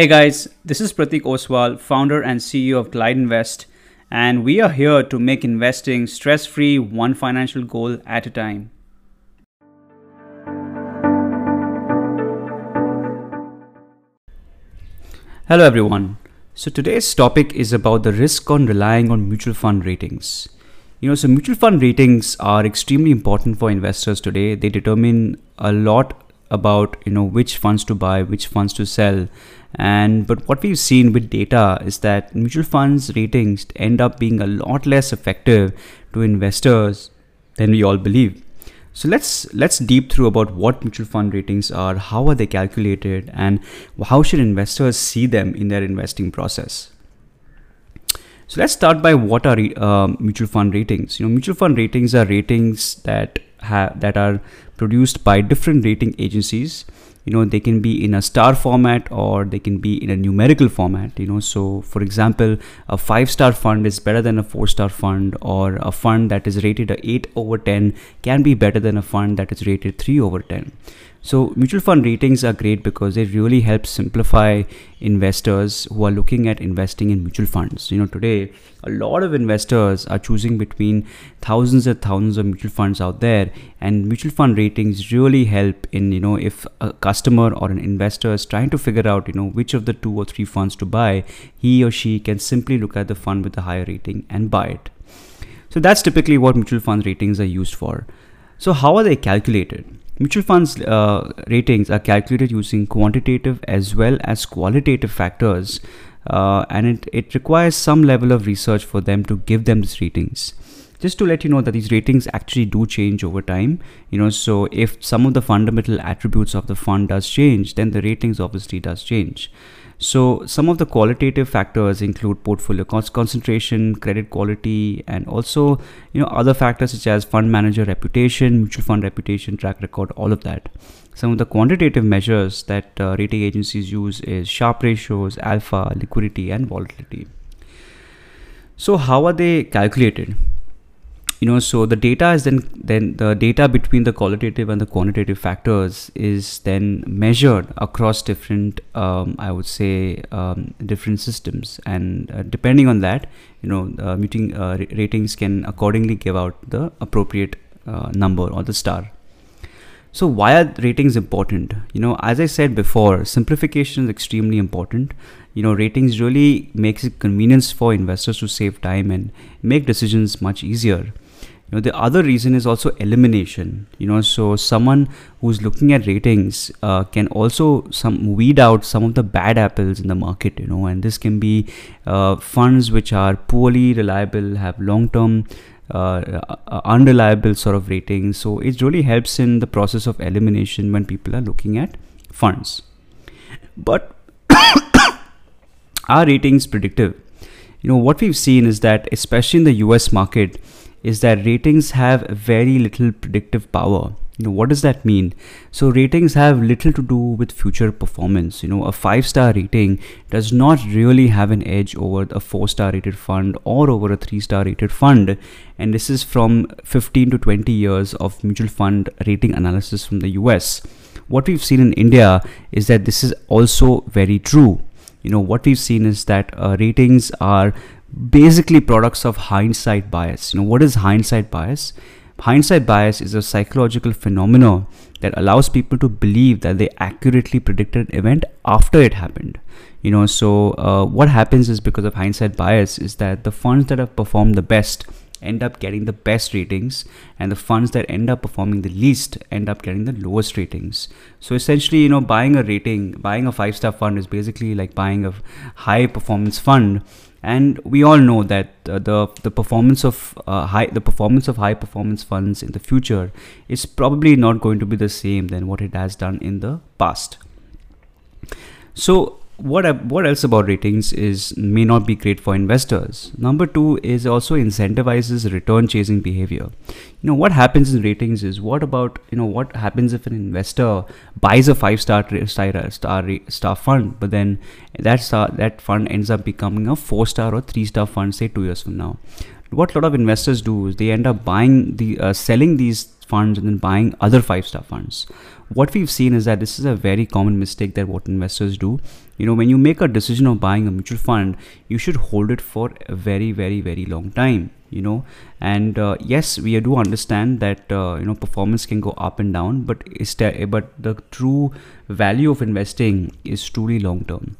Hey guys, this is Pratik Oswal, founder and CEO of Glide Invest, and we are here to make investing stress free, one financial goal at a time. Hello everyone. So today's topic is about the risk on relying on mutual fund ratings. You know, so mutual fund ratings are extremely important for investors today. They determine a lot about you know which funds to buy which funds to sell. And but what we've seen with data is that mutual funds ratings end up being a lot less effective to investors than we all believe. So let's let's deep through about what mutual fund ratings are how are they calculated and how should investors see them in their investing process. So let's start by what are uh, mutual fund ratings. You know mutual fund ratings are ratings that that are produced by different rating agencies. You know they can be in a star format or they can be in a numerical format you know. So for example a five star fund is better than a four star fund or a fund that is rated a 8 over 10 can be better than a fund that is rated 3 over 10 so mutual fund ratings are great because they really help simplify investors who are looking at investing in mutual funds. You know, today a lot of investors are choosing between thousands and thousands of mutual funds out there and mutual fund ratings really help in, you know, if a customer or an investor is trying to figure out, you know, which of the two or three funds to buy, he or she can simply look at the fund with the higher rating and buy it. So that's typically what mutual fund ratings are used for. So how are they calculated? Mutual funds uh, ratings are calculated using quantitative as well as qualitative factors, uh, and it, it requires some level of research for them to give them these ratings. Just to let you know that these ratings actually do change over time, you know, so if some of the fundamental attributes of the fund does change, then the ratings obviously does change. So some of the qualitative factors include portfolio concentration, credit quality, and also you know other factors such as fund manager reputation, mutual fund reputation, track record, all of that. Some of the quantitative measures that uh, rating agencies use is Sharpe ratios, alpha, liquidity, and volatility. So how are they calculated? You know so the data is then then the data between the qualitative and the quantitative factors is then measured across different um, i would say um, different systems. And uh, depending on that you know uh, meeting uh, ratings can accordingly give out the appropriate uh, number or the star. So why are ratings important? You know as i said before simplification is extremely important. You know ratings really makes it convenience for investors to save time and make decisions much easier you know the other reason is also elimination. You know so someone who's looking at ratings uh, can also some weed out some of the bad apples in the market you know and this can be uh, funds which are poorly reliable have long term uh, uh, unreliable sort of ratings. So it really helps in the process of elimination when people are looking at funds. But are ratings predictive? You know what we've seen is that especially in the us market is that ratings have very little predictive power. You know what does that mean? So ratings have little to do with future performance. You know a five star rating does not really have an edge over a four star rated fund or over a three star rated fund. And this is from 15 to 20 years of mutual fund rating analysis from the us what we've seen in india is that this is also very true. You know what we've seen is that uh, ratings are basically products of hindsight bias. You know, what is hindsight bias? Hindsight bias is a psychological phenomenon that allows people to believe that they accurately predicted an event after it happened. You know, so uh, what happens is because of hindsight bias is that the funds that have performed the best end up getting the best ratings and the funds that end up performing the least end up getting the lowest ratings. So essentially you know buying a rating buying a five star fund is basically like buying a high performance fund. And we all know that uh, the the performance of uh, high the performance of high performance funds in the future is probably not going to be the same than what it has done in the past. So what what else about ratings is may not be great for investors? Number two is also incentivizes return chasing behavior. You know what happens in ratings is what about you know what happens if an investor buys a five star star star, star fund but then that star, that fund ends up becoming a four star or three star fund say 2 years from now what a lot of investors do is they end up buying the uh, selling these funds and then buying other five star funds. What we've seen is that this is a very common mistake that what investors do. You know when you make a decision of buying a mutual fund you should hold it for a very very very long time you know. And uh, yes we do understand that uh, you know performance can go up and down but is but the true value of investing is truly long term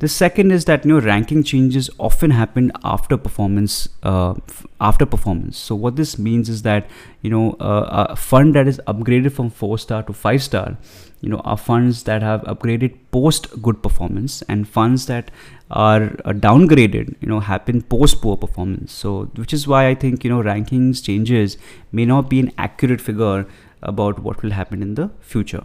the second is that you know ranking changes often happen after performance uh, after performance. So what this means is that you know uh, a fund that is upgraded from four star to five star, you know, are funds that have upgraded post good performance, and funds that are uh, downgraded, you know, happen post poor performance. So which is why I think you know rankings changes may not be an accurate figure about what will happen in the future.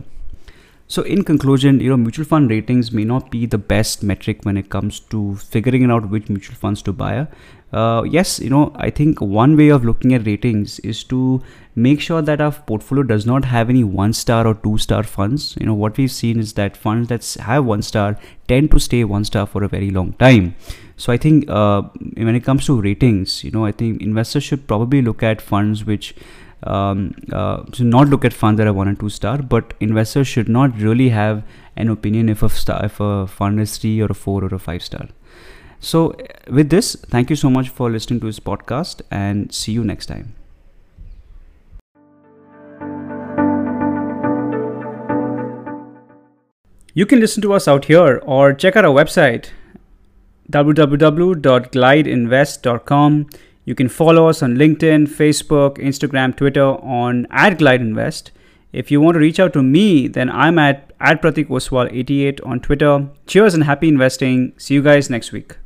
So in conclusion, you know, mutual fund ratings may not be the best metric when it comes to figuring out which mutual funds to buy. Uh, yes, you know, I think one way of looking at ratings is to make sure that our portfolio does not have any one star or two star funds. You know, what we've seen is that funds that have one star tend to stay one star for a very long time. So I think uh, when it comes to ratings, you know, I think investors should probably look at funds which um, uh, should not look at funds that are one and two star, but investors should not really have an opinion if a star, if a fund is three or a four or a five star. So, with this, thank you so much for listening to this podcast, and see you next time. You can listen to us out here or check out our website www.glideinvest.com you can follow us on LinkedIn, Facebook, Instagram, Twitter on at Glide Invest. If you want to reach out to me, then I'm at, at Pratik Oswal88 on Twitter. Cheers and happy investing. See you guys next week.